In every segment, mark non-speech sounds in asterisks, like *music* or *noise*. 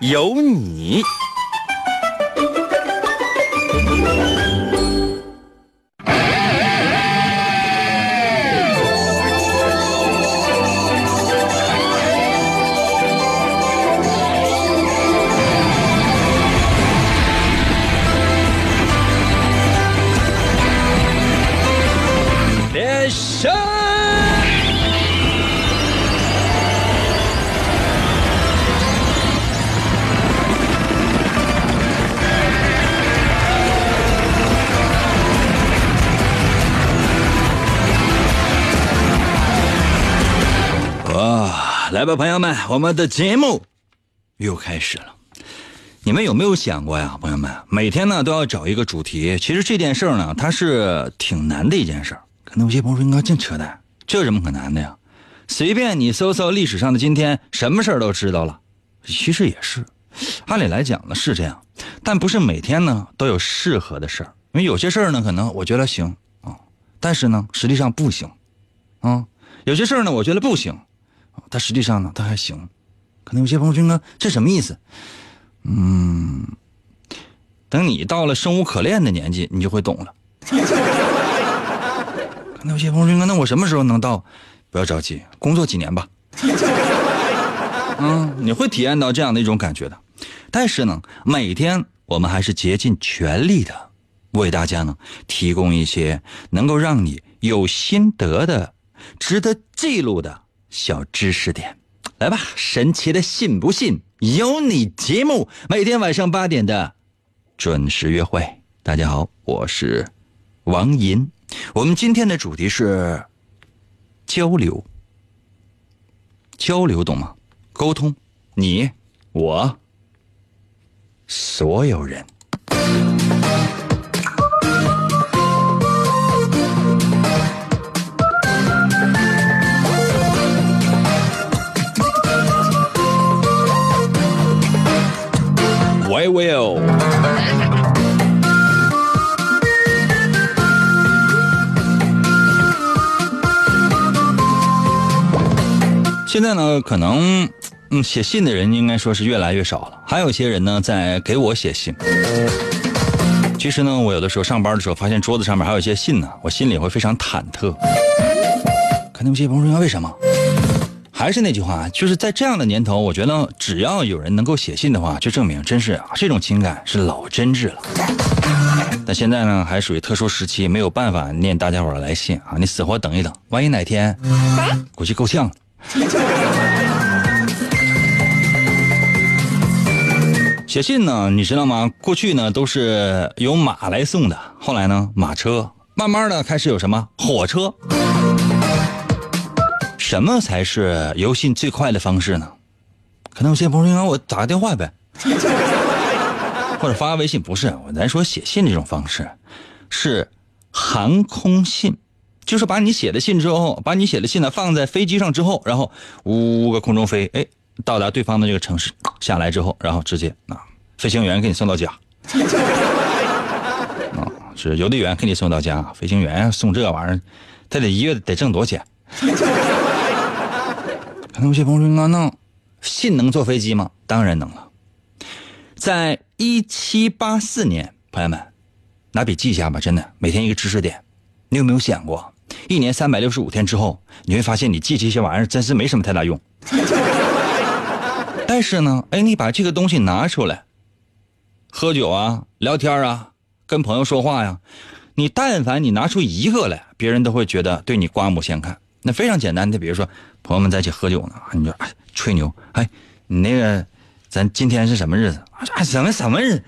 有你。朋友们，我们的节目又开始了。你们有没有想过呀，朋友们？每天呢都要找一个主题，其实这件事儿呢，它是挺难的一件事儿。可能有些朋友说：“应该净扯淡，这有什么可难的呀？随便你搜搜历史上的今天，什么事儿都知道了。”其实也是，按理来讲呢是这样，但不是每天呢都有适合的事儿，因为有些事儿呢可能我觉得行啊，但是呢实际上不行，啊，有些事儿呢我觉得不行，但实际上呢他还行。可能有些朋友说：“呢，这什么意思？”嗯，等你到了生无可恋的年纪，你就会懂了。可能有些朋友说：“那我什么时候能到？”不要着急，工作几年吧。嗯，你会体验到这样的一种感觉的。但是呢，每天我们还是竭尽全力的为大家呢提供一些能够让你有心得的、值得记录的小知识点。来吧，神奇的信不信由你节目，每天晚上八点的准时约会。大家好，我是王银。我们今天的主题是交流，交流懂吗？沟通，你我所有人。We will。现在呢，可能嗯，写信的人应该说是越来越少了。还有一些人呢，在给我写信。其实呢，我有的时候上班的时候，发现桌子上面还有一些信呢，我心里会非常忐忑。可能有些朋友说为什么？还是那句话，就是在这样的年头，我觉得只要有人能够写信的话，就证明真是啊，这种情感是老真挚了。但现在呢，还属于特殊时期，没有办法念大家伙来信啊，你死活等一等，万一哪天估计够呛。写信呢，你知道吗？过去呢都是由马来送的，后来呢马车，慢慢的开始有什么火车。什么才是邮信最快的方式呢？可能有些朋友说：“我打个电话呗，或者发个微信。”不是，咱说写信这种方式，是航空信，就是把你写的信之后，把你写的信呢放在飞机上之后，然后呜个空中飞，哎，到达对方的这个城市，下来之后，然后直接啊，飞行员给你送到家。啊，是邮递员给你送到家，飞行员送这玩意儿，他得一月得挣多少钱？可能有些朋友说：“那信能坐飞机吗？”当然能了。在一七八四年，朋友们，拿笔记一下吧，真的，每天一个知识点。你有没有想过，一年三百六十五天之后，你会发现你记这些玩意儿真是没什么太大用。*laughs* 但是呢，哎，你把这个东西拿出来，喝酒啊，聊天啊，跟朋友说话呀，你但凡你拿出一个来，别人都会觉得对你刮目相看。那非常简单的，比如说朋友们在一起喝酒呢，你就哎吹牛，哎，你那个咱今天是什么日子？啊，什么什么日？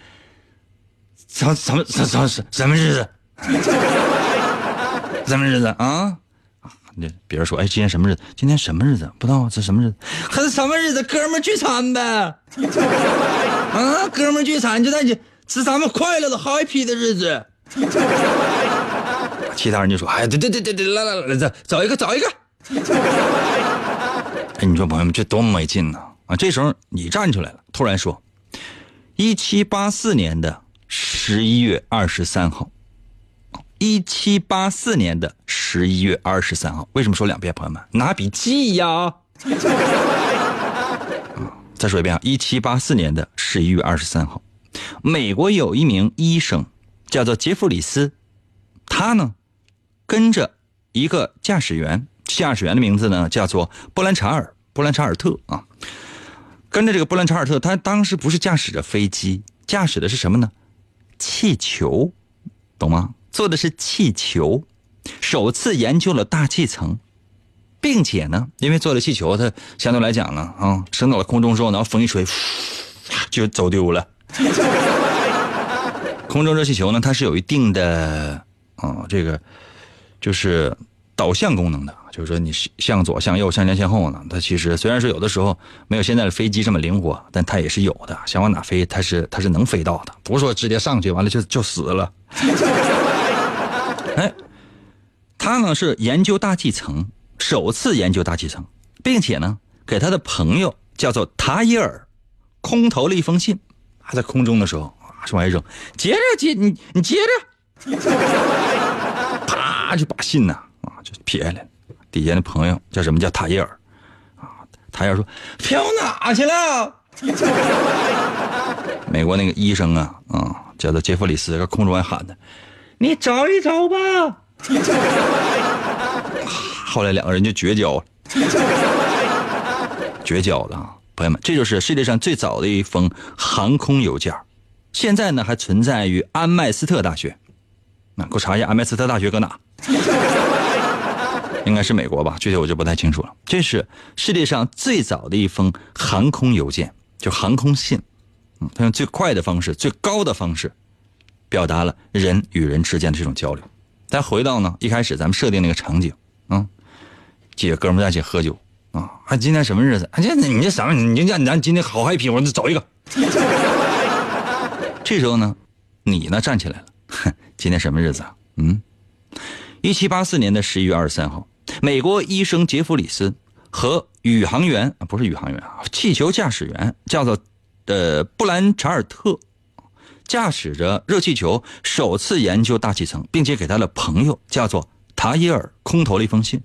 什什么什什什什么日子？*laughs* 什么日子啊？那别人说，哎，今天什么日子？今天什么日子？不知道这什么日子？还是什么日子？哥们聚餐呗。啊，哥们聚餐就在这是咱们快乐的 happy 的日子。其他人就说：“哎，对对对对对，来来来，找找一个找一个。” *laughs* 哎，你说朋友们这多么没劲呢？啊，这时候你站出来了，突然说：“一七八四年的十一月二十三号。”一七八四年的十一月二十三号，为什么说两遍？朋友们，拿笔记呀！*laughs* 再说一遍啊，一七八四年的十一月二十三号，美国有一名医生叫做杰弗里斯，他呢跟着一个驾驶员，驾驶员的名字呢叫做布兰查尔，布兰查尔特啊，跟着这个布兰查尔特，他当时不是驾驶着飞机，驾驶的是什么呢？气球，懂吗？做的是气球，首次研究了大气层，并且呢，因为做了气球，它相对来讲呢，啊，升到了空中之后，然后风一吹，就走丢了。空中热气球呢，它是有一定的啊，这个就是导向功能的，就是说你向左、向右、向前、向后呢，它其实虽然说有的时候没有现在的飞机这么灵活，但它也是有的，想往哪飞，它是它是能飞到的，不是说直接上去完了就就死了。*laughs* 哎，他呢是研究大气层，首次研究大气层，并且呢给他的朋友叫做塔伊尔空投了一封信，还在空中的时候啊往外扔，接着接你你接着，啪 *laughs* 就把信呐啊就撇下来，底下的朋友叫什么叫塔耶尔啊？塔耶尔说飘哪去了？*laughs* 美国那个医生啊啊叫做杰弗里斯在空中还喊的。你找一找吧。*laughs* 后来两个人就绝交了，*laughs* 绝交了。朋友们，这就是世界上最早的一封航空邮件，现在呢还存在于安麦斯特大学。那给我查一下，安麦斯特大学搁哪？*laughs* 应该是美国吧，具体我就不太清楚了。这是世界上最早的一封航空邮件，就航空信。嗯，他用最快的方式，最高的方式。表达了人与人之间的这种交流。再回到呢，一开始咱们设定那个场景，嗯，几个哥们在一起喝酒啊，啊，今天什么日子？啊，这你这什么？你这咱今天好 happy，我走一个。*laughs* 这时候呢，你呢站起来了，哼，今天什么日子啊？嗯，一七八四年的十一月二十三号，美国医生杰弗里斯和宇航员啊，不是宇航员啊，气球驾驶员叫做呃布兰查尔特。驾驶着热气球首次研究大气层，并且给他的朋友叫做塔伊尔空投了一封信。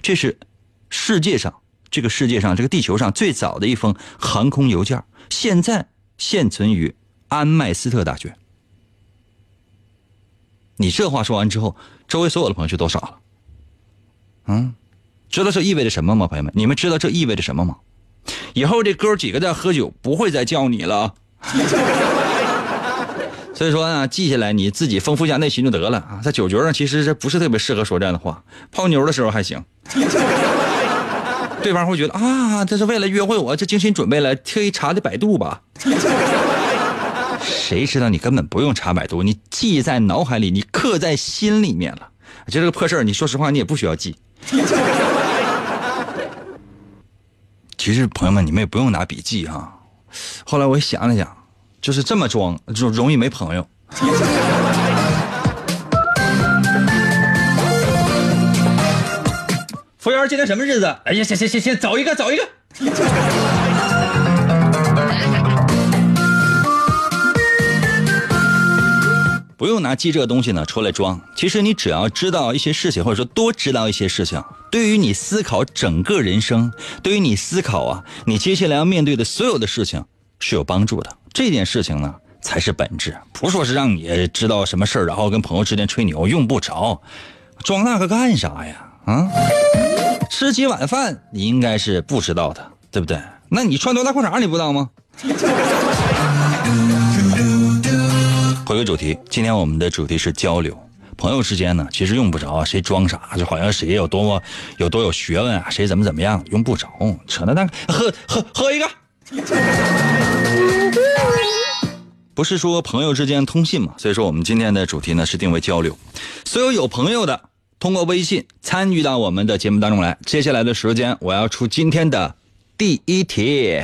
这是世界上这个世界上这个地球上最早的一封航空邮件，现在现存于安麦斯特大学。你这话说完之后，周围所有的朋友就都傻了。嗯，知道这意味着什么吗，朋友们？你们知道这意味着什么吗？以后这哥几个在喝酒，不会再叫你了。*laughs* 所以说呢，记下来你自己丰富一下内心就得了啊。在酒局上，其实这不是特别适合说这样的话。泡妞的时候还行，*laughs* 对方会觉得啊，这是为了约会我，这精心准备了，特意查的百度吧？*laughs* 谁知道你根本不用查百度，你记在脑海里，你刻在心里面了。就这个破事儿，你说实话，你也不需要记。其实朋友们，你们也不用拿笔记哈。后来我想了想。就是这么装，就容易没朋友。服务员，今天什么日子？哎呀，行行行行，走一个，走一个。不用拿记这个东西呢出来装。其实你只要知道一些事情，或者说多知道一些事情，对于你思考整个人生，对于你思考啊，你接下来要面对的所有的事情是有帮助的。这件事情呢，才是本质，不说是让你知道什么事儿，然后跟朋友之间吹牛，用不着，装那个干啥呀？啊，吃几碗饭你应该是不知道的，对不对？那你穿多大裤衩你不知道吗？回归主题，今天我们的主题是交流，朋友之间呢，其实用不着谁装啥，就好像谁有多么有多有学问啊，谁怎么怎么样，用不着，扯那蛋，喝喝喝一个。不是说朋友之间通信嘛？所以说我们今天的主题呢是定为交流。所有有朋友的，通过微信参与到我们的节目当中来。接下来的时间，我要出今天的第一题。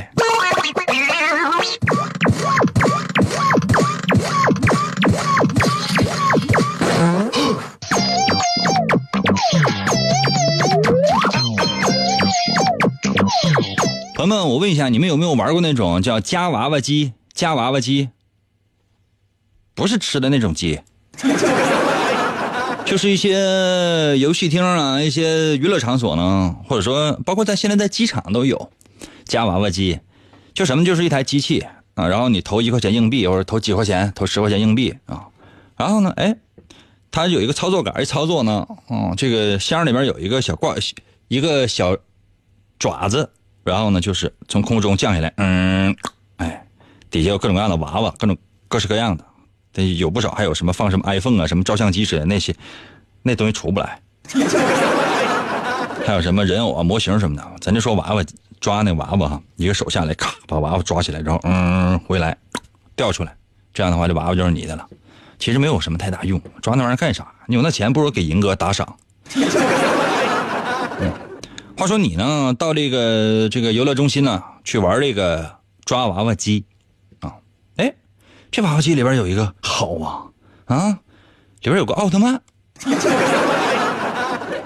们，我问一下，你们有没有玩过那种叫夹娃娃机？夹娃娃机，不是吃的那种鸡，*laughs* 就是一些游戏厅啊，一些娱乐场所呢，或者说包括在现在在机场都有。夹娃娃机，就什么就是一台机器啊，然后你投一块钱硬币或者投几块钱，投十块钱硬币啊，然后呢，哎，它有一个操作杆，一操作呢，嗯，这个箱里边有一个小挂一个小爪子，然后呢就是从空中降下来，嗯，哎。底下有各种各样的娃娃，各种各式各样的，这有不少，还有什么放什么 iPhone 啊，什么照相机似的那些，那东西出不来。*laughs* 还有什么人偶啊、模型什么的，咱就说娃娃抓那娃娃哈，一个手下来，咔把娃娃抓起来，然后嗯回来掉出来，这样的话这娃娃就是你的了。其实没有什么太大用，抓那玩意儿干啥？你有那钱不如给银哥打赏。嗯，*laughs* 话说你呢，到这个这个游乐中心呢，去玩这个抓娃娃机。啊，哎这娃娃机里边有一个好啊啊，里边有个奥特曼，*laughs*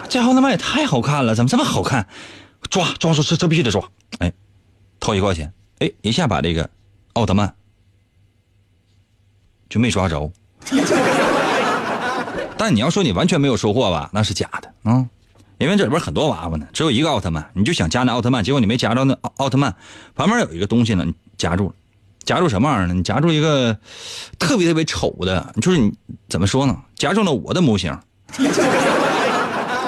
这奥特曼也太好看了，怎么这么好看？抓抓住这这必须得抓！哎，掏一块钱，哎，一下把这个奥特曼就没抓着。*laughs* 但你要说你完全没有收获吧，那是假的啊，因为这里边很多娃娃呢，只有一个奥特曼，你就想夹那奥特曼，结果你没夹着那奥奥特曼，旁边有一个东西呢，你夹住了。夹住什么玩意儿呢？你夹住一个特别特别丑的，就是你怎么说呢？夹住了我的模型，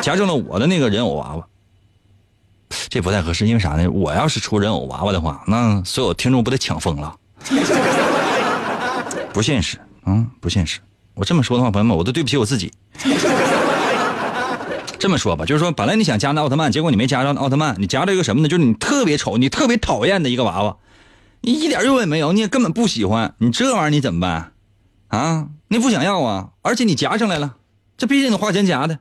夹住了我的那个人偶娃娃，这不太合适，因为啥呢？我要是出人偶娃娃的话，那所有听众不得抢疯了？不现实，嗯，不现实。我这么说的话，朋友们，我都对不起我自己。这么说吧，就是说，本来你想夹那奥特曼，结果你没夹上奥特曼，你夹着一个什么呢？就是你特别丑、你特别讨厌的一个娃娃。你一点用也没有，你也根本不喜欢，你这玩意儿你怎么办？啊，你不想要啊？而且你夹上来了，这毕竟你花钱夹的，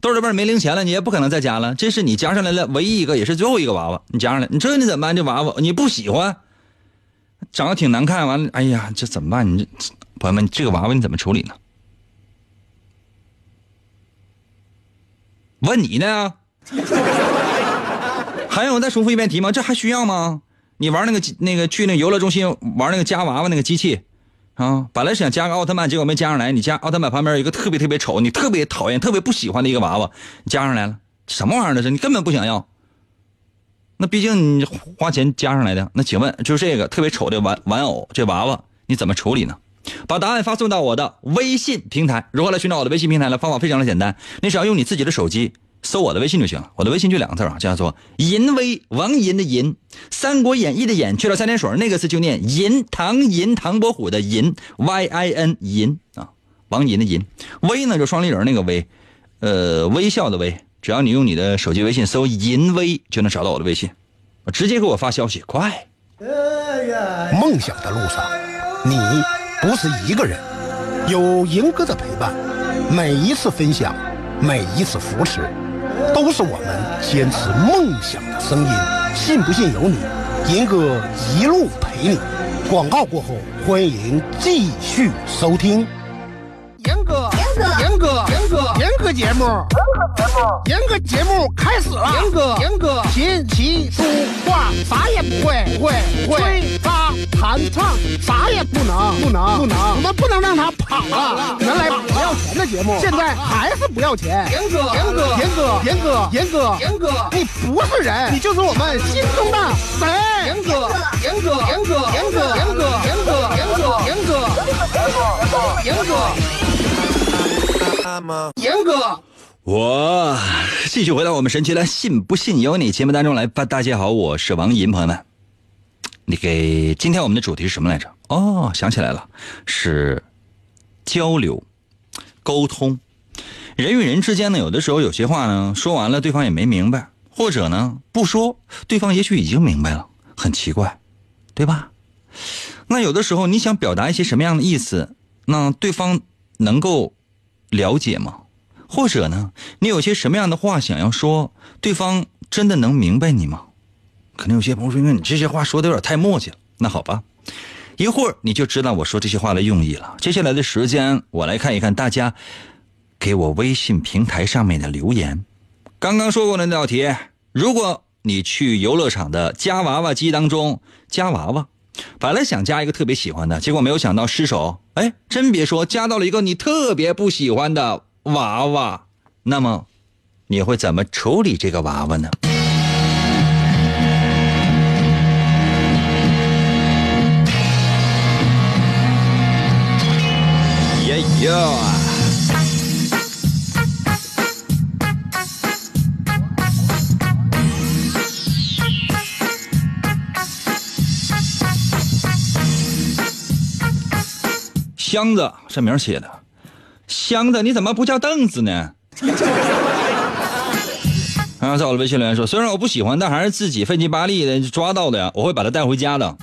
兜里边没零钱了，你也不可能再夹了。这是你夹上来了唯一一个，也是最后一个娃娃，你夹上来，你这你怎么办？这娃娃你不喜欢，长得挺难看，完了，哎呀，这怎么办？你这朋友们，这个娃娃你怎么处理呢？问你呢？*laughs* 还用我再重复一遍题吗？这还需要吗？你玩那个那个去那游乐中心玩那个夹娃娃那个机器，啊，本来想加个奥特曼，结果没加上来。你加奥特曼旁边有一个特别特别丑、你特别讨厌、特别不喜欢的一个娃娃，加上来了，什么玩意儿这是？你根本不想要。那毕竟你花钱加上来的。那请问，就是这个特别丑的玩玩偶这娃娃，你怎么处理呢？把答案发送到我的微信平台。如何来寻找我的微信平台呢？方法非常的简单，你只要用你自己的手机。搜我的微信就行了，我的微信就两个字啊，叫做“银威”，王银的银，《三国演义》的演，去了三点水那个字就念“银”，唐银，唐伯虎的银，Y I N 银啊，王银的银，威呢就双立人那个威，呃，微笑的微，只要你用你的手机微信搜“银威”，就能找到我的微信，直接给我发消息，快。梦想的路上，你不是一个人，有银哥的陪伴，每一次分享，每一次扶持。都是我们坚持梦想的声音，信不信由你。银哥一路陪你。广告过后，欢迎继续收听。严哥，严哥，严哥，严哥，严哥节目，严哥节目开始了。严哥，严哥，琴棋书画啥也不会，会会吹拉弹唱啥也不能，不能不能，我们不能让他跑了。原来不要钱的节目，现在还是不要钱。严哥，严哥，严哥，严哥，严哥，严哥，你不是人，你就是我们心中的神。严哥，严哥，严哥，严哥，严哥，严哥，严哥，严哥，严哥。严哥，我继续回到我们神奇的“信不信由你”节目当中来吧。大家好，我是王银，朋友们，你给今天我们的主题是什么来着？哦，想起来了，是交流、沟通。人与人之间呢，有的时候有些话呢，说完了对方也没明白，或者呢不说，对方也许已经明白了，很奇怪，对吧？那有的时候你想表达一些什么样的意思，那对方能够。了解吗？或者呢？你有些什么样的话想要说，对方真的能明白你吗？可能有些朋友说：“你这些话说的有点太磨叽了。”那好吧，一会儿你就知道我说这些话的用意了。接下来的时间，我来看一看大家给我微信平台上面的留言。刚刚说过的那道题，如果你去游乐场的夹娃娃机当中夹娃娃。本来想夹一个特别喜欢的，结果没有想到失手。哎，真别说，夹到了一个你特别不喜欢的娃娃。那么，你会怎么处理这个娃娃呢？哟！箱子，这名写的。箱子，你怎么不叫凳子呢？*laughs* 啊，在我的微信留言说，虽然我不喜欢，但还是自己费劲巴力的抓到的呀。我会把它带回家的。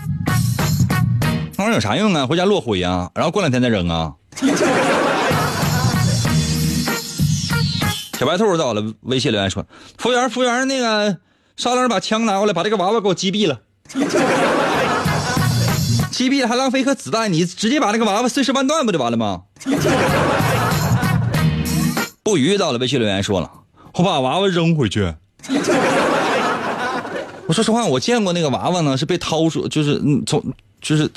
那玩意有啥用啊？回家落灰啊，然后过两天再扔啊。小白兔在我的微信留言说，服务员，服务员，那个稍等，把枪拿过来，把这个娃娃给我击毙了。*laughs* 击毙了还浪费一颗子弹，你直接把那个娃娃碎尸万段不就完了吗？不鱼到了，微信留言说了，我把娃娃扔回去。*laughs* 我说实话，我见过那个娃娃呢，是被掏出，就是从就是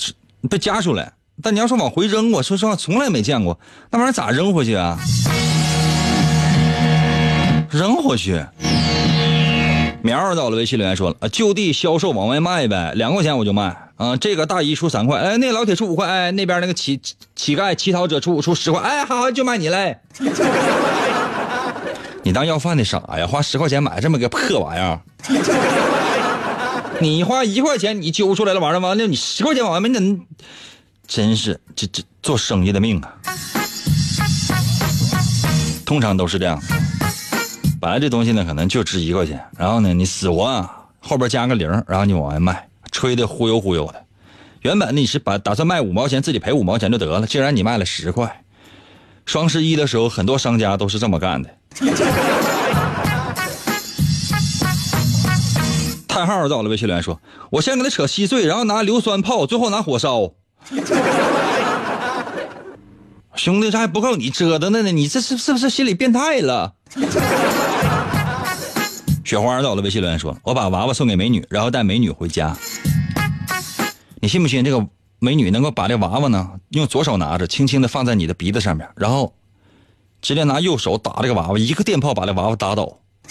被夹出来。但你要说往回扔，我说实话从来没见过，那玩意儿咋扔回去啊？扔回去。苗儿到了，微信留言说了，就地销售往外卖呗，两块钱我就卖。啊，这个大姨出三块，哎，那个老铁出五块，哎，那边那个乞乞丐乞讨者出出十块，哎，好，就卖你嘞。*laughs* 你当要饭的傻呀？花十块钱买这么个破玩意儿？*laughs* 你花一块钱你揪出来了玩意儿完了，你十块钱往外卖，你真是这这做生意的命啊！通常都是这样，本来这东西呢可能就值一块钱，然后呢你死活啊后边加个零，然后你往外卖。吹的忽悠忽悠的，原本你是把打算卖五毛钱，自己赔五毛钱就得了，竟然你卖了十块。双十一的时候，很多商家都是这么干的。叹号到了，微信留言说：“我先给他扯稀碎，然后拿硫酸泡，最后拿火烧。”兄弟，这还不够你折腾的呢，你这是是不是心理变态了？雪花到了，微信留言说：“我把娃娃送给美女，然后带美女回家。你信不信这个美女能够把这娃娃呢，用左手拿着，轻轻的放在你的鼻子上面，然后直接拿右手打这个娃娃，一个电炮把这娃娃打倒。*laughs*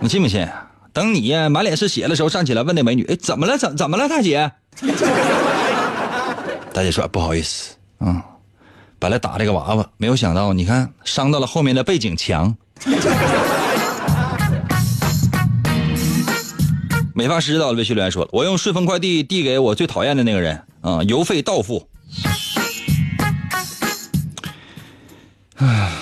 你信不信？等你满脸是血的时候，站起来问那美女：哎，怎么了？怎怎么了，大姐？*laughs* 大姐说：不好意思，嗯，本来打这个娃娃，没有想到，你看伤到了后面的背景墙。”美发师到了，微信留言说了：“我用顺丰快递递给我最讨厌的那个人，啊，邮费到付。”唉，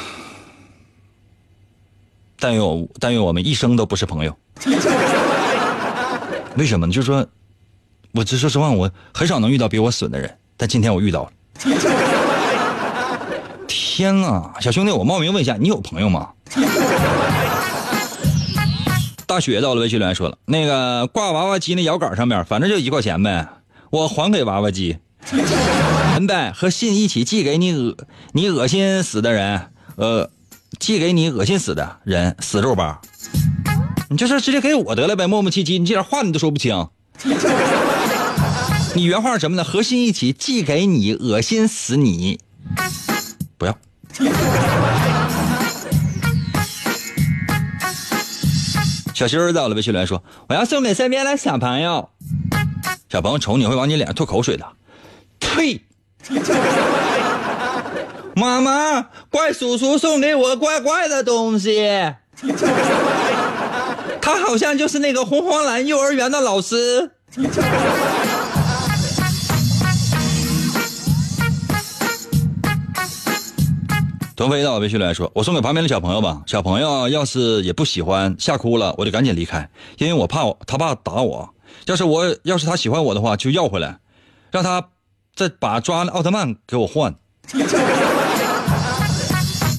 但愿我但愿我们一生都不是朋友。*laughs* 为什么呢？就是说，我这说实话，我很少能遇到比我损的人，但今天我遇到了。天啊，小兄弟，我冒名问一下，你有朋友吗？大雪到了，微信留言说了，那个挂娃娃机那摇杆上面，反正就一块钱呗，我还给娃娃机，人 *laughs* 呗，和信一起寄给你恶你恶心死的人，呃，寄给你恶心死的人，死肉吧，你就是直接给我得了呗，磨磨唧唧，你这点话你都说不清，*laughs* 你原话是什么呢？和信一起寄给你，恶心死你，不要。小心儿到了，微信来说：“我要送给身边的小朋友，小朋友瞅你会往你脸上吐口水的。”呸！*laughs* 妈妈，怪叔叔送给我怪怪的东西，他好像就是那个红黄蓝幼儿园的老师。腾飞到微信来说：“我送给旁边的小朋友吧。小朋友要是也不喜欢，吓哭了，我就赶紧离开，因为我怕我他爸打我。要是我要是他喜欢我的话，就要回来，让他再把抓奥特曼给我换。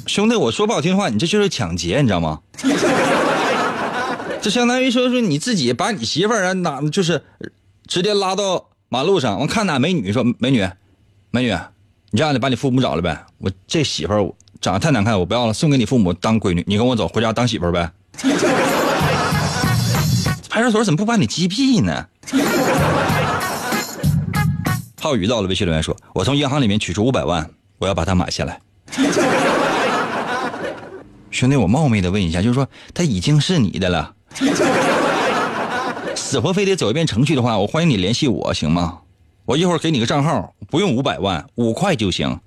兄弟，我说不好听的话，你这就是抢劫，你知道吗？这相当于说说你自己把你媳妇儿哪就是直接拉到马路上，我看哪美女说美女，美女，你这样的把你父母找来呗，我这媳妇儿。”长得太难看，我不要了，送给你父母当闺女。你跟我走，回家当媳妇呗。*laughs* 派出所怎么不把你击毙呢？*laughs* 浩宇到了，微信留言说：“我从银行里面取出五百万，我要把它买下来。*laughs* ”兄弟，我冒昧的问一下，就是说他已经是你的了，死活非得走一遍程序的话，我欢迎你联系我，行吗？我一会儿给你个账号，不用五百万，五块就行。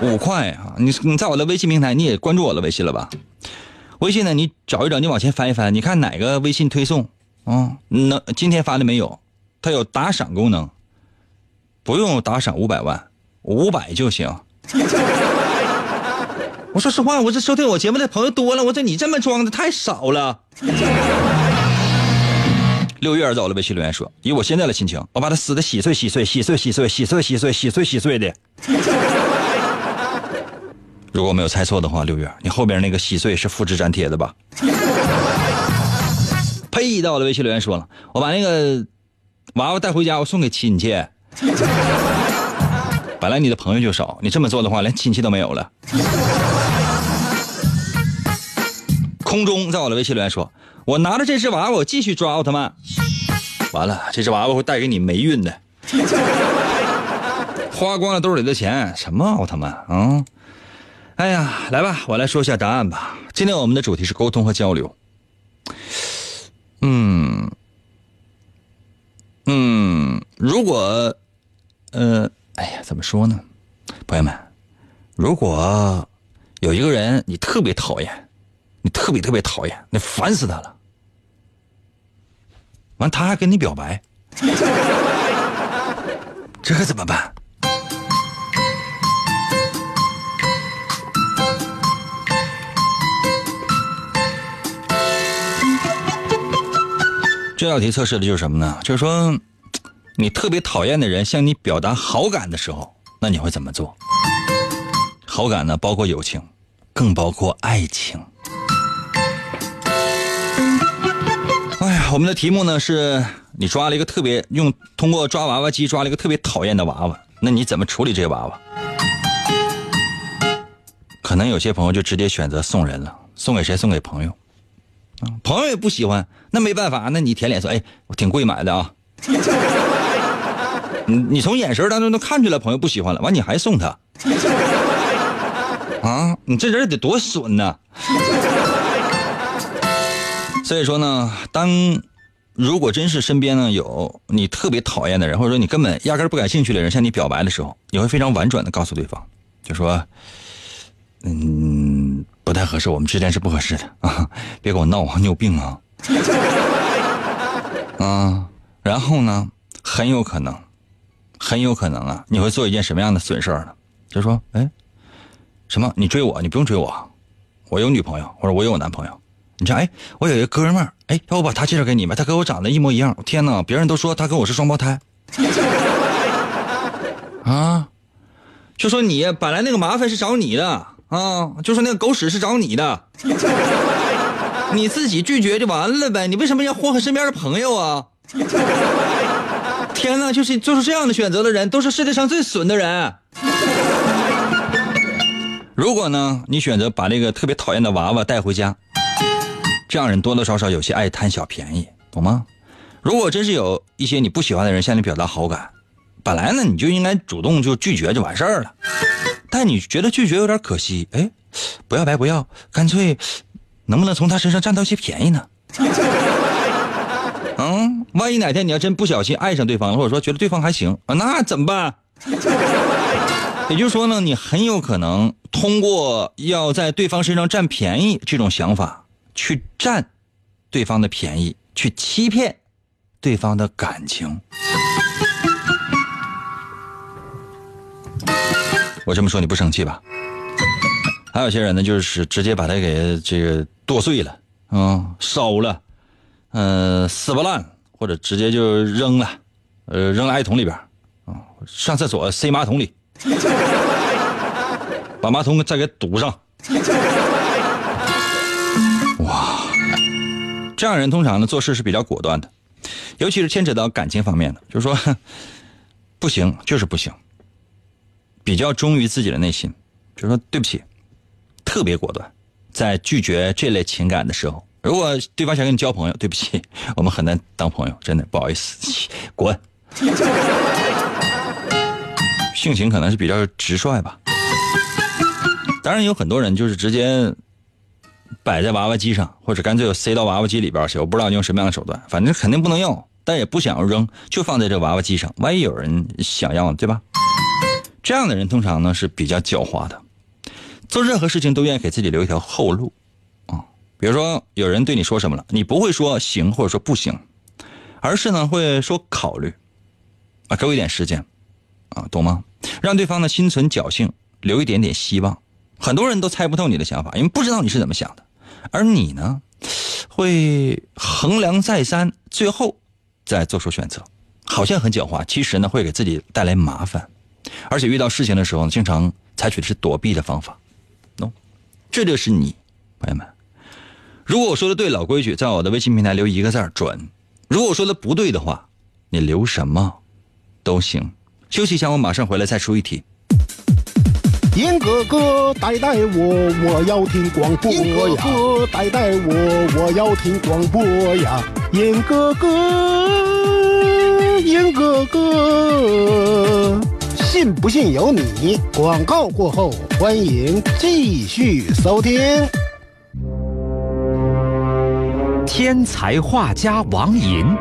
五块啊！你你在我的微信平台，你也关注我的微信了吧？微信呢？你找一找，你往前翻一翻，你看哪个微信推送啊？那今天发的没有？它有打赏功能，不用打赏五百万，五百就行。我说实话，我这收听我节目的朋友多了，我这你这么装的太少了。六月儿走了，微信留言说：“以我现在的心情，我把它撕的稀碎稀碎稀碎稀碎稀碎稀碎稀碎稀碎的。”如果我没有猜错的话，六月，你后边那个稀碎是复制粘贴的吧？*laughs* 呸！到我的微信留言说了，我把那个娃娃带回家，我送给亲戚。本来你的朋友就少，你这么做的话，连亲戚都没有了。空中在我的微信留言说，我拿着这只娃娃，我继续抓奥特曼。完了，这只娃娃会带给你霉运的。花光了兜里的钱，什么奥特曼啊？哎呀，来吧，我来说一下答案吧。今天我们的主题是沟通和交流。嗯嗯，如果呃，哎呀，怎么说呢？朋友们，如果有一个人你特别讨厌，你特别特别讨厌，你烦死他了，完他还跟你表白，*laughs* 这可怎么办？这道题测试的就是什么呢？就是说，你特别讨厌的人向你表达好感的时候，那你会怎么做？好感呢，包括友情，更包括爱情。哎呀，我们的题目呢是你抓了一个特别用通过抓娃娃机抓了一个特别讨厌的娃娃，那你怎么处理这个娃娃？可能有些朋友就直接选择送人了，送给谁？送给朋友。朋友也不喜欢，那没办法，那你舔脸说，哎，我挺贵买的啊。*laughs* 你你从眼神当中都看出来朋友不喜欢了，完你还送他，*laughs* 啊，你这人得多损呐！*laughs* 所以说呢，当如果真是身边呢有你特别讨厌的人，或者说你根本压根不感兴趣的人向你表白的时候，你会非常婉转的告诉对方，就说，嗯。不太合适，我们之间是不合适的啊！*laughs* 别跟我闹啊，你有病啊！啊，*laughs* 然后呢，很有可能，很有可能啊，你会做一件什么样的损事儿呢？就说，哎，什么？你追我？你不用追我，我有女朋友，或者我有男朋友。你说，哎，我有一个哥们儿，哎，要不把他介绍给你吧？他跟我长得一模一样。天哪，别人都说他跟我是双胞胎。*laughs* 啊，就说你本来那个麻烦是找你的。啊，就说那个狗屎是找你的，*laughs* 你自己拒绝就完了呗，你为什么要祸害身边的朋友啊？*laughs* 天哪，就是做出这样的选择的人，都是世界上最损的人。如果呢，你选择把那个特别讨厌的娃娃带回家，这样人多多少少有些爱贪小便宜，懂吗？如果真是有一些你不喜欢的人向你表达好感，本来呢，你就应该主动就拒绝就完事儿了。但你觉得拒绝有点可惜，哎，不要白不要，干脆能不能从他身上占到些便宜呢？*laughs* 嗯，万一哪天你要真不小心爱上对方了，或者说觉得对方还行啊，那怎么办？也就是说呢，你很有可能通过要在对方身上占便宜这种想法，去占对方的便宜，去欺骗对方的感情。我这么说你不生气吧？还有些人呢，就是直接把它给这个剁碎了，嗯，烧了，嗯，撕巴烂，或者直接就扔了，呃，扔垃圾桶里边，啊，上厕所塞马桶里，把马桶再给堵上。哇，这样人通常呢做事是比较果断的，尤其是牵扯到感情方面的，就是说，不行就是不行。比较忠于自己的内心，就说对不起，特别果断，在拒绝这类情感的时候，如果对方想跟你交朋友，对不起，*laughs* 我们很难当朋友，真的不好意思，*laughs* 滚。性情可能是比较直率吧。当然有很多人就是直接摆在娃娃机上，或者干脆塞到娃娃机里边去。我不知道你用什么样的手段，反正肯定不能要，但也不想要扔，就放在这娃娃机上。万一有人想要，对吧？这样的人通常呢是比较狡猾的，做任何事情都愿意给自己留一条后路啊。比如说有人对你说什么了，你不会说行或者说不行，而是呢会说考虑啊，给我一点时间啊，懂吗？让对方呢心存侥幸，留一点点希望。很多人都猜不透你的想法，因为不知道你是怎么想的，而你呢，会衡量再三，最后再做出选择，好像很狡猾，其实呢会给自己带来麻烦，而且遇到事情的时候呢，经常采取的是躲避的方法。喏，这就是你，朋友们。如果我说的对，老规矩，在我的微信平台留一个字准；如果我说的不对的话，你留什么都行。休息一下，我马上回来再出一题。银哥哥，带带我，我要听广播呀！哥哥，带带我，我要听广播呀！银哥哥，银哥哥，信不信由你。广告过后，欢迎继续收听。天才画家王寅，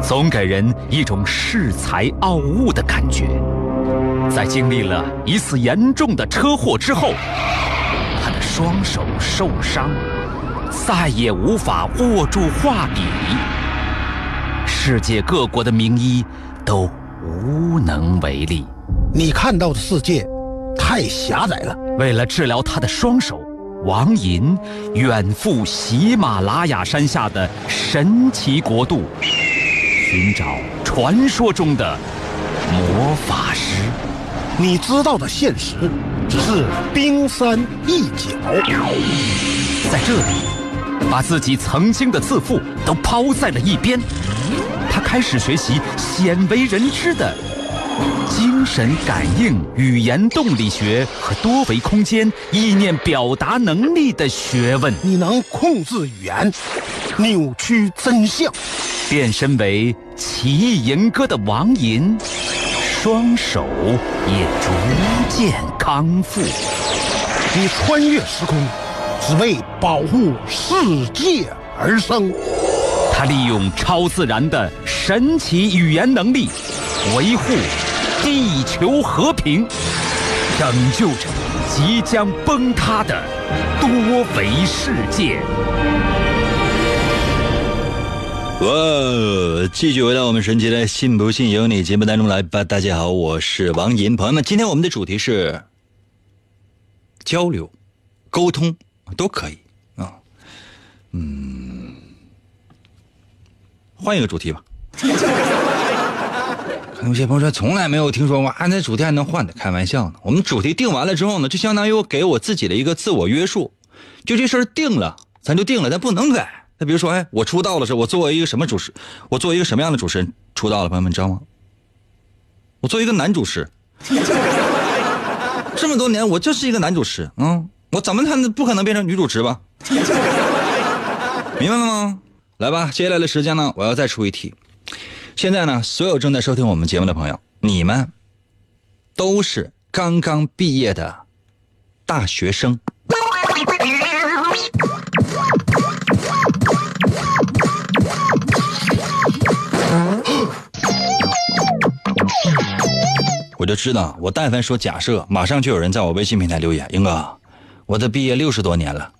总给人一种恃才傲物的感觉。在经历了一次严重的车祸之后，他的双手受伤，再也无法握住画笔。世界各国的名医都无能为力。你看到的世界太狭窄了。为了治疗他的双手，王寅远赴喜马拉雅山下的神奇国度，寻找传说中的魔法师。你知道的现实只是冰山一角，在这里，把自己曾经的自负都抛在了一边。他开始学习鲜为人知的精神感应、语言动力学和多维空间意念表达能力的学问。你能控制语言，扭曲真相，变身为奇异银歌的王银。双手也逐渐康复。你穿越时空，只为保护世界而生。他利用超自然的神奇语言能力，维护地球和平，拯救着即将崩塌的多维世界。哇！继续回到我们神奇的“信不信由你”节目当中来吧。大家好，我是王银，朋友们，今天我们的主题是交流、沟通都可以啊。嗯，换一个主题吧。有些朋友说从来没有听说过，啊，那主题还能换的？开玩笑呢。我们主题定完了之后呢，就相当于我给我自己的一个自我约束，就这事儿定了，咱就定了，咱不能改。那比如说，哎，我出道了是，我作为一个什么主持，我作为一个什么样的主持人出道了？朋友们，知道吗？我作为一个男主持，这么多年我就是一个男主持，嗯，我怎么他不可能变成女主持吧？*laughs* 明白了吗？来吧，接下来的时间呢，我要再出一题。现在呢，所有正在收听我们节目的朋友，你们都是刚刚毕业的大学生。我就知道，我但凡说假设，马上就有人在我微信平台留言。英哥，我都毕业六十多年了。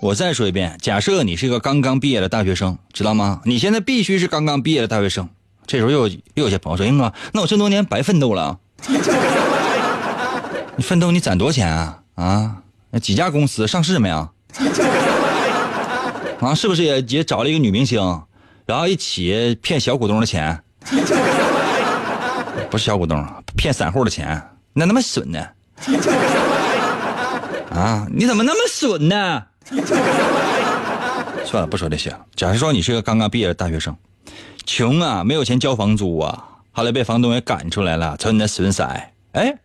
我再说一遍，假设你是一个刚刚毕业的大学生，知道吗？你现在必须是刚刚毕业的大学生。这时候又又有些朋友说：“英哥，那我这么多年白奋斗了。*laughs* 你奋斗你攒多少钱啊？啊？那几家公司上市没有？*laughs* 啊？是不是也也找了一个女明星，然后一起骗小股东的钱？” *laughs* 不是小股东，骗散户的钱，那他妈损呢？啊，你怎么那么损呢？*laughs* 算了，不说这些了。假如说你是个刚刚毕业的大学生，穷啊，没有钱交房租啊，后来被房东给赶出来了，瞅你那损色。哎，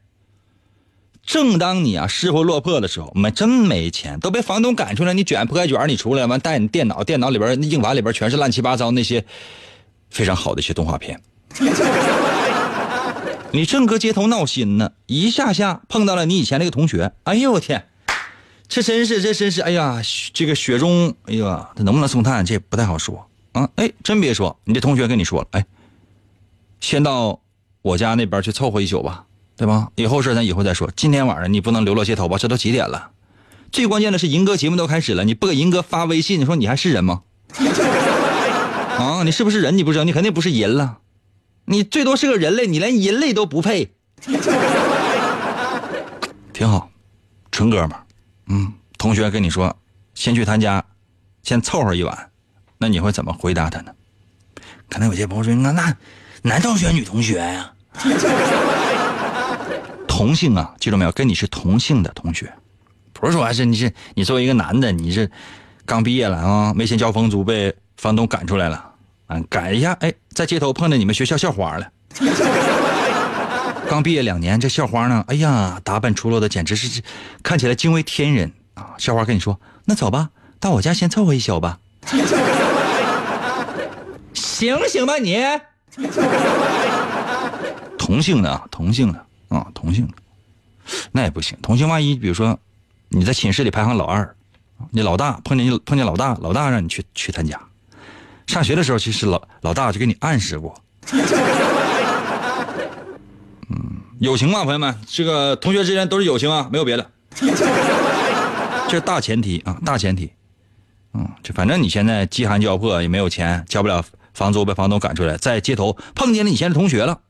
正当你啊失魂落魄的时候，没真没钱，都被房东赶出来，你卷铺盖卷，你出来完带你电脑，电脑里边硬盘里边全是乱七八糟那些非常好的一些动画片。*laughs* 你正搁街头闹心呢，一下下碰到了你以前那个同学，哎呦我天，这真是这真是，哎呀，这个雪中，哎呀，他能不能送炭，这不太好说啊。哎，真别说，你这同学跟你说了，哎，先到我家那边去凑合一宿吧。对吧？以后事咱以后再说。今天晚上你不能流落街头吧？这都几点了？最关键的是，银哥节目都开始了，你不给银哥发微信，你说你还是人吗？*laughs* 啊，你是不是人？你不知道，你肯定不是人了。你最多是个人类，你连人类都不配。挺好，纯哥们。嗯，同学跟你说，先去他家，先凑合一晚，那你会怎么回答他呢？可能有些朋友说，那那男同学、女同学呀？*laughs* 同性啊，记住没有？跟你是同性的同学，不是说还是你是你作为一个男的，你是刚毕业了啊，没钱交房租，被房东赶出来了啊，赶一下，哎，在街头碰见你们学校校花了。刚毕业两年，这校花呢，哎呀，打扮出落的简直是看起来惊为天人啊！校花跟你说：“那走吧，到我家先凑合一宿吧。”醒醒吧你！同性的啊，同性的。啊，同性，那也不行。同性，万一比如说你在寝室里排行老二，你老大碰见碰见老大，老大让你去去他家。上学的时候，其实老老大就给你暗示过。嗯，友情嘛，朋友们，这个同学之间都是友情啊，没有别的。*laughs* 这是大前提啊，大前提。嗯，这反正你现在饥寒交迫，也没有钱，交不了房租，被房东赶出来，在街头碰见了以前的同学了。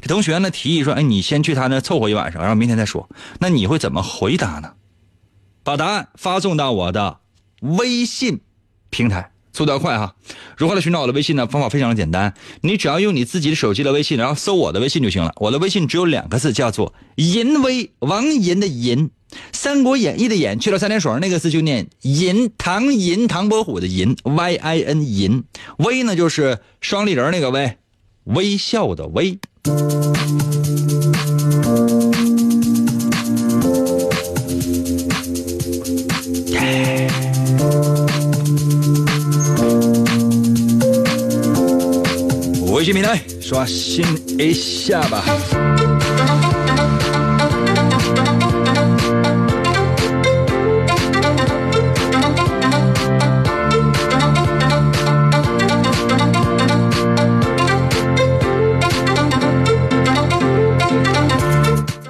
这同学呢提议说：“哎，你先去他那凑合一晚上，然后明天再说。”那你会怎么回答呢？把答案发送到我的微信平台，速度要快哈！如何来寻找我的微信呢？方法非常的简单，你只要用你自己的手机的微信，然后搜我的微信就行了。我的微信只有两个字，叫做“淫威”，王淫的淫，《三国演义》的演，去了三点水那个字就念“淫”，唐银，唐伯虎的银，Y I N 淫，威呢就是双立人那个威，微笑的微。微信平台刷新一下吧。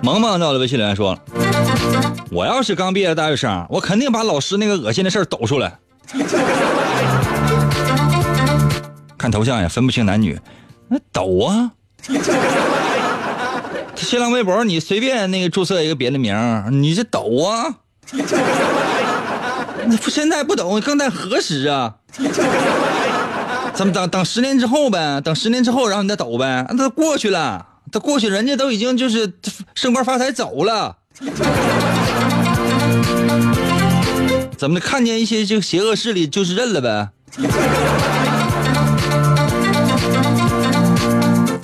萌萌到了微信留言说：“我要是刚毕业的大学生，我肯定把老师那个恶心的事抖出来。看头像也分不清男女，那抖啊！*laughs* 新浪微博你随便那个注册一个别的名你这抖啊！*laughs* 那现在不抖，更待何时啊？咱们等等十年之后呗，等十年之后，然后你再抖呗，那都过去了。”他过去，人家都已经就是升官发财走了。怎么的？看见一些这个邪恶势力，就是认了呗。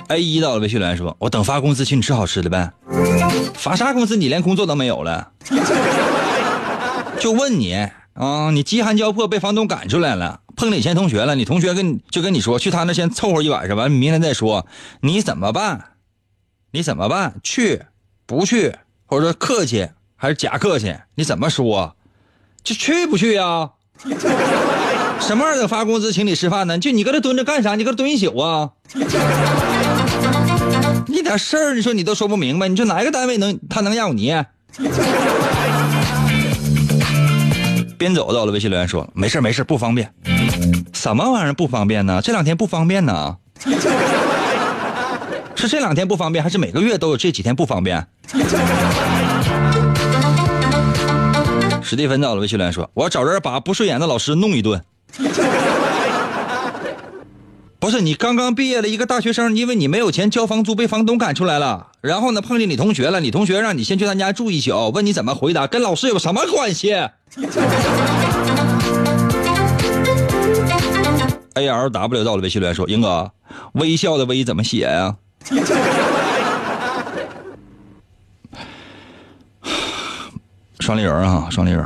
A 一到了，微信来说：“我等发工资，请你吃好吃的呗。”发啥工资？你连工作都没有了。*laughs* 就问你啊，你饥寒交迫，被房东赶出来了，碰见以前同学了，你同学跟就跟你说，去他那先凑合一晚上，完明天再说，你怎么办？你怎么办？去，不去，或者说客气还是假客气？你怎么说？就去不去呀？*laughs* 什么玩意儿发工资请你吃饭呢？就你搁这蹲着干啥？你搁这蹲一宿啊？事儿，你说你都说不明白，你说哪一个单位能他能要你？*laughs* 边走到了微信留言说：“没事没事，不方便。什么玩意儿不方便呢？这两天不方便呢。*laughs* ”是这两天不方便，还是每个月都有这几天不方便？*laughs* 史蒂芬到了，微信留言说：“我要找人把不顺眼的老师弄一顿。”不是你刚刚毕业的一个大学生，因为你没有钱交房租，被房东赶出来了。然后呢，碰见你同学了，你同学让你先去他家住一宿，问你怎么回答，跟老师有什么关系？A L W 到了，微信留言说：“英哥，微笑的微怎么写呀？” *sighs* 双立人啊，双立人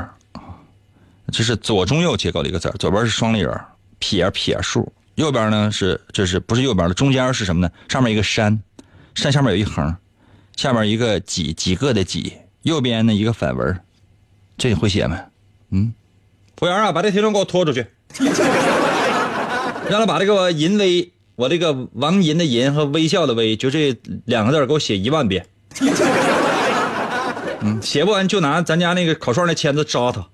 这是左中右结构的一个字左边是双立人撇撇竖，右边呢是这是不是右边的？中间是什么呢？上面一个山，山下面有一横，下面一个几几个的几，右边呢一个反文，这你会写没？嗯，服务员啊，把这听众给我拖出去，让他把这个淫威，我这个王淫的淫和微笑的微，就这两个字给我写一万遍。嗯，写不完就拿咱家那个烤串的签子扎他。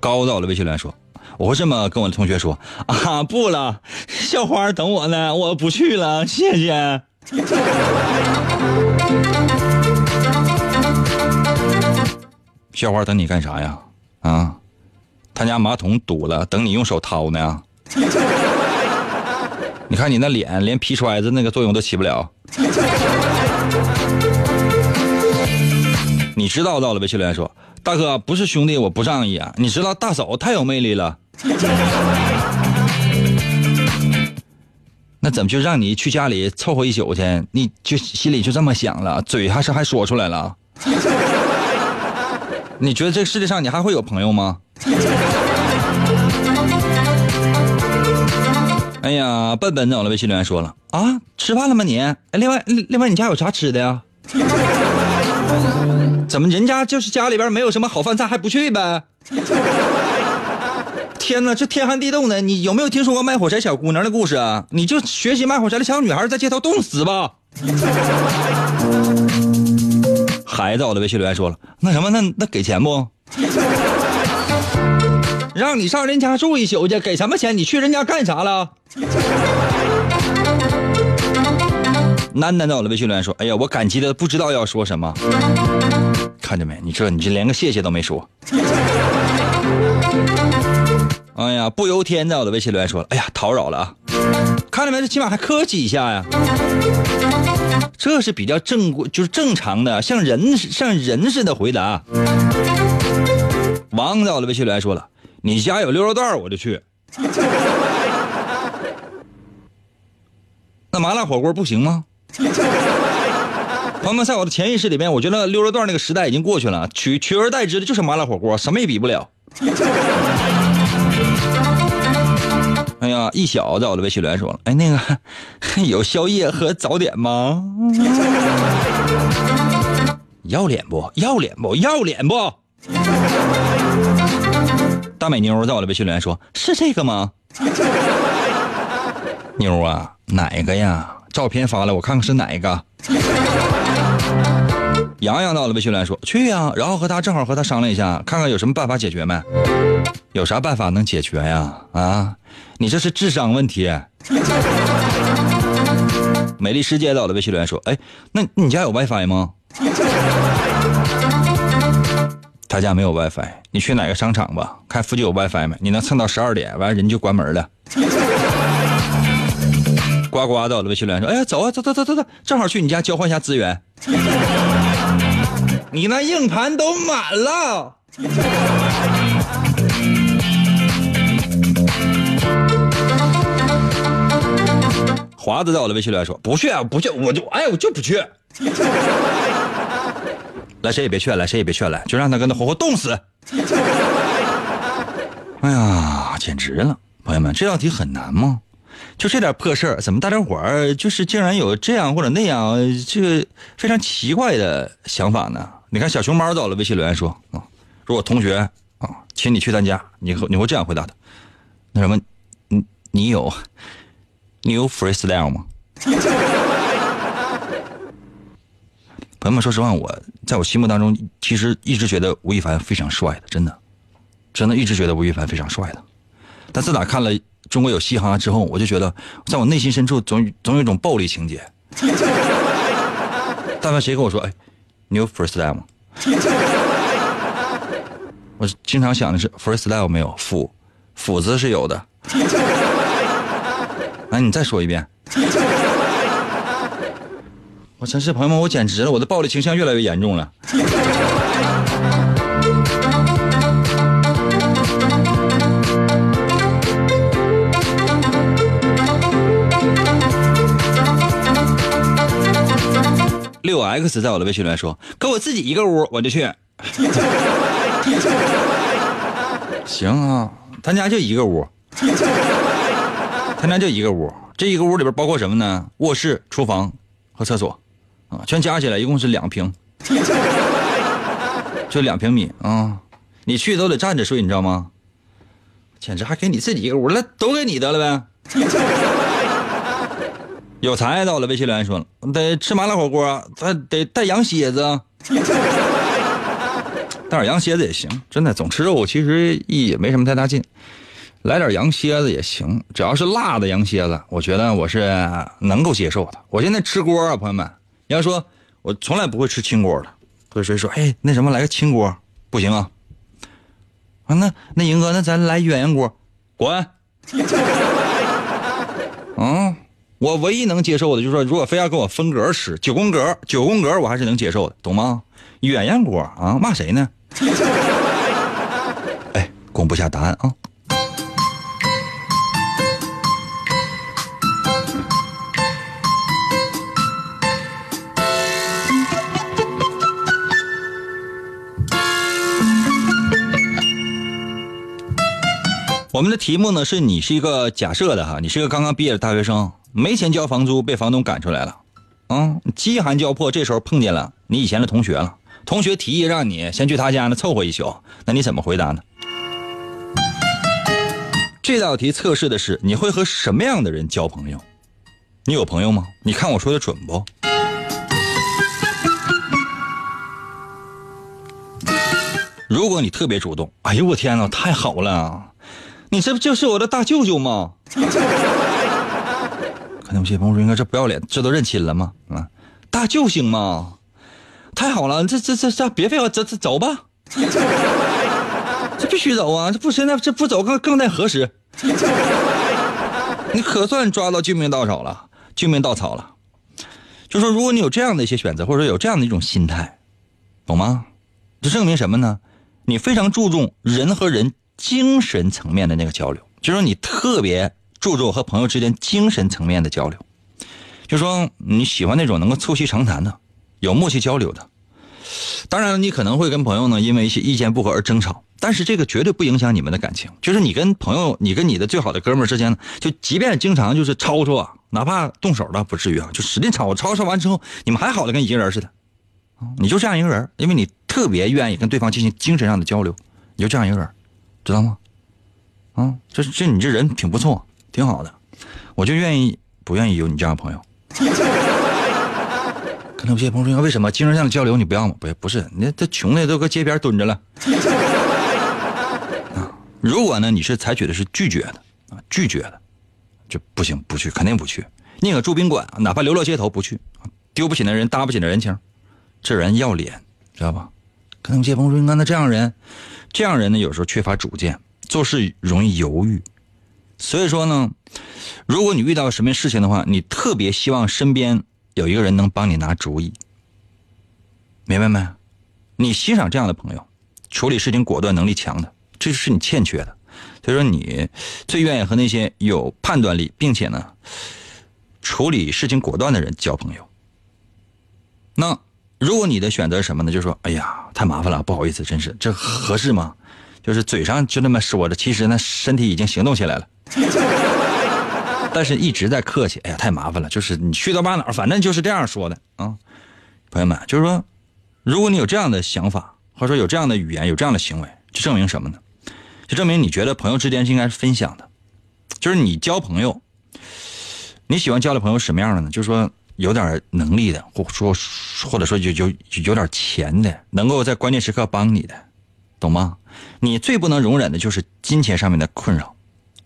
高到了微信留言说：“我会这么跟我的同学说啊，不了，校花等我呢，我不去了，谢谢。*laughs* ”校花等你干啥呀？啊，他家马桶堵了，等你用手掏呢。*laughs* 你看你那脸，连皮揣子那个作用都起不了。你知道到了？微信留言说：“大哥，不是兄弟，我不仗义啊。你知道大嫂太有魅力了，*laughs* 那怎么就让你去家里凑合一宿去？你就心里就这么想了，嘴还是还说出来了？*laughs* 你觉得这世界上你还会有朋友吗？” *laughs* 哎呀，笨笨走了，微信留言说了啊，吃饭了吗你？哎，另外另外，你家有啥吃的呀？怎么人家就是家里边没有什么好饭菜还不去呗？*laughs* 天哪，这天寒地冻的，你有没有听说过卖火柴小姑娘的故事啊？你就学习卖火柴的小女孩在街头冻死吧。孩子，我的微信留言说了，那什么，那那给钱不？让你上人家住一宿去，给什么钱？你去人家干啥了？*laughs* 楠楠在我的微信留言说：“哎呀，我感激的不知道要说什么。看见没？你这你这连个谢谢都没说。*laughs* 哎呀，不由天在我的微信留言说了：哎呀，叨扰了啊！看见没？这起码还客气一下呀。这是比较正规，就是正常的，像人像人似的回答。王在我的微信留言说了。”你家有溜肉段我就去。*laughs* 那麻辣火锅不行吗？朋友们，在我的潜意识里面，我觉得溜肉段那个时代已经过去了，取取而代之的就是麻辣火锅，什么也比不了。*laughs* 哎呀，一小在我的微信留言说了，哎，那个 *laughs* 有宵夜和早点吗？要脸不要脸不要脸不？*laughs* 大美妞在我的微信留言说：“是这个吗？”妞啊，哪个呀？照片发来，我看看是哪个。洋洋到了微信留言说：“去呀，然后和他正好和他商量一下，看看有什么办法解决没？有啥办法能解决呀？啊，你这是智商问题。*laughs* ”美丽世界到了微信留言说：“哎，那你家有 WiFi 吗？” *laughs* 他家没有 WiFi，你去哪个商场吧，看附近有 WiFi 没？你能蹭到十二点，完人就关门了。*laughs* 呱呱到了，微信留言说：“哎呀，走啊，走走走走走，正好去你家交换一下资源。你那硬盘都满了。”华子在我的微信里说：“不去啊，不去，我就哎，我就不去。*laughs* ”来谁也别劝，来谁也别劝，来就让他跟他活活冻死。*laughs* 哎呀，简直了！朋友们，这道题很难吗？就这点破事儿，怎么大家伙儿就是竟然有这样或者那样这个非常奇怪的想法呢？你看小熊猫走了，微信留言说啊，如果同学啊请你去他家，你会你会这样回答他？那什么，你你有你有 freestyle 吗？*laughs* 朋友们，说实话，我在我心目当中，其实一直觉得吴亦凡非常帅的，真的，真的一直觉得吴亦凡非常帅的。但自打看了《中国有嘻哈》之后，我就觉得，在我内心深处总总有一种暴力情节。但凡谁跟我说：“哎，你有 freestyle 吗？” *laughs* 我经常想的是 freestyle 没有，斧斧子是有的。*laughs* 哎，你再说一遍。*laughs* 我真是朋友们，我简直了！我的暴力倾向越来越严重了。六 X 在我的微信里面说，跟我自己一个屋我就去。*laughs* 行啊，他家就一个屋，他家就一个屋，这一个屋里边包括什么呢？卧室、厨房和厕所，啊，全加起来一共是两平，*laughs* 就两平米啊！你去都得站着睡，你知道吗？简直还给你自己一个屋，那都给你得了呗。*laughs* 有才到了，微信留言说了，得吃麻辣火锅，咱得带羊蝎子。*laughs* 带点羊蝎子也行，真的总吃肉其实也没什么太大劲，来点羊蝎子也行，只要是辣的羊蝎子，我觉得我是能够接受的。我现在吃锅啊，朋友们，你要说我从来不会吃清锅的，或者谁说，哎，那什么来个清锅不行啊？啊，那那英哥，那咱来鸳鸯锅，滚！啊，*laughs* 我唯一能接受的就是说，如果非要跟我分格吃九宫格，九宫格我还是能接受的，懂吗？鸳鸯锅啊，骂谁呢？*laughs* 哎，公布下答案啊！我们的题目呢是你是一个假设的哈，你是个刚刚毕业的大学生，没钱交房租，被房东赶出来了，啊，饥寒交迫，这时候碰见了你以前的同学了。同学提议让你先去他家呢凑合一宿，那你怎么回答呢？这道题测试的是你会和什么样的人交朋友？你有朋友吗？你看我说的准不？如果你特别主动，哎呦我天哪，太好了！你这不就是我的大舅舅吗？*laughs* 可能有些朋友说，应该这不要脸，这都认亲了吗？啊，大舅行吗？太好了，这这这这别废话，这这走吧，*laughs* 这必须走啊！这不现在这不走更更待何时？*laughs* 你可算抓到救命稻草了，救命稻草了。就说如果你有这样的一些选择，或者说有这样的一种心态，懂吗？这证明什么呢？你非常注重人和人精神层面的那个交流，就说你特别注重和朋友之间精神层面的交流，就说你喜欢那种能够促膝长谈的。有默契交流的，当然，你可能会跟朋友呢因为一些意见不合而争吵，但是这个绝对不影响你们的感情。就是你跟朋友，你跟你的最好的哥们儿之间呢，就即便经常就是吵吵啊，哪怕动手了不至于啊，就使劲吵，吵吵完之后，你们还好的跟一个人似的，你就这样一个人，因为你特别愿意跟对方进行精神上的交流，你就这样一个人，知道吗？啊，这这你这人挺不错，挺好的，我就愿意不愿意有你这样的朋友。可能有些朋友说：“为什么精神上的交流你不要吗？”不不是，你这穷的都搁街边蹲着了。*laughs* 啊，如果呢你是采取的是拒绝的啊，拒绝的，就不行，不去，肯定不去。宁可住宾馆，哪怕流落街头不去，丢不起那人，搭不起那人情，这人要脸，知道吧？可能有些朋友说：“那这样人，这样人呢有时候缺乏主见，做事容易犹豫。所以说呢，如果你遇到什么事情的话，你特别希望身边。”有一个人能帮你拿主意，明白没？你欣赏这样的朋友，处理事情果断能力强的，这是你欠缺的。所以说，你最愿意和那些有判断力，并且呢，处理事情果断的人交朋友。那如果你的选择什么呢？就说，哎呀，太麻烦了，不好意思，真是这合适吗？就是嘴上就那么说着，其实呢，身体已经行动起来了。*laughs* 但是一直在客气，哎呀，太麻烦了。就是你去到巴哪反正就是这样说的啊，朋友们，就是说，如果你有这样的想法，或者说有这样的语言，有这样的行为，就证明什么呢？就证明你觉得朋友之间是应该是分享的，就是你交朋友，你喜欢交的朋友什么样的呢？就是说有点能力的，或说或者说有有有点钱的，能够在关键时刻帮你的，懂吗？你最不能容忍的就是金钱上面的困扰，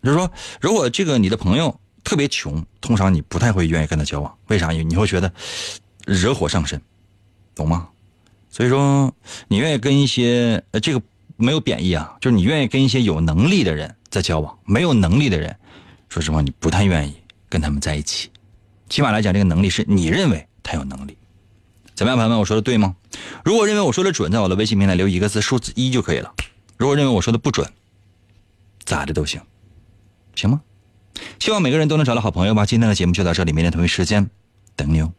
就是说，如果这个你的朋友。特别穷，通常你不太会愿意跟他交往，为啥？你会觉得惹火上身，懂吗？所以说，你愿意跟一些呃，这个没有贬义啊，就是你愿意跟一些有能力的人在交往，没有能力的人，说实话，你不太愿意跟他们在一起。起码来讲，这个能力是你认为他有能力，怎么样，朋友们？我说的对吗？如果认为我说的准，在我的微信平台留一个字，数字一就可以了。如果认为我说的不准，咋的都行，行吗？希望每个人都能找到好朋友吧。今天的节目就到这里，明天同一时间等你哦。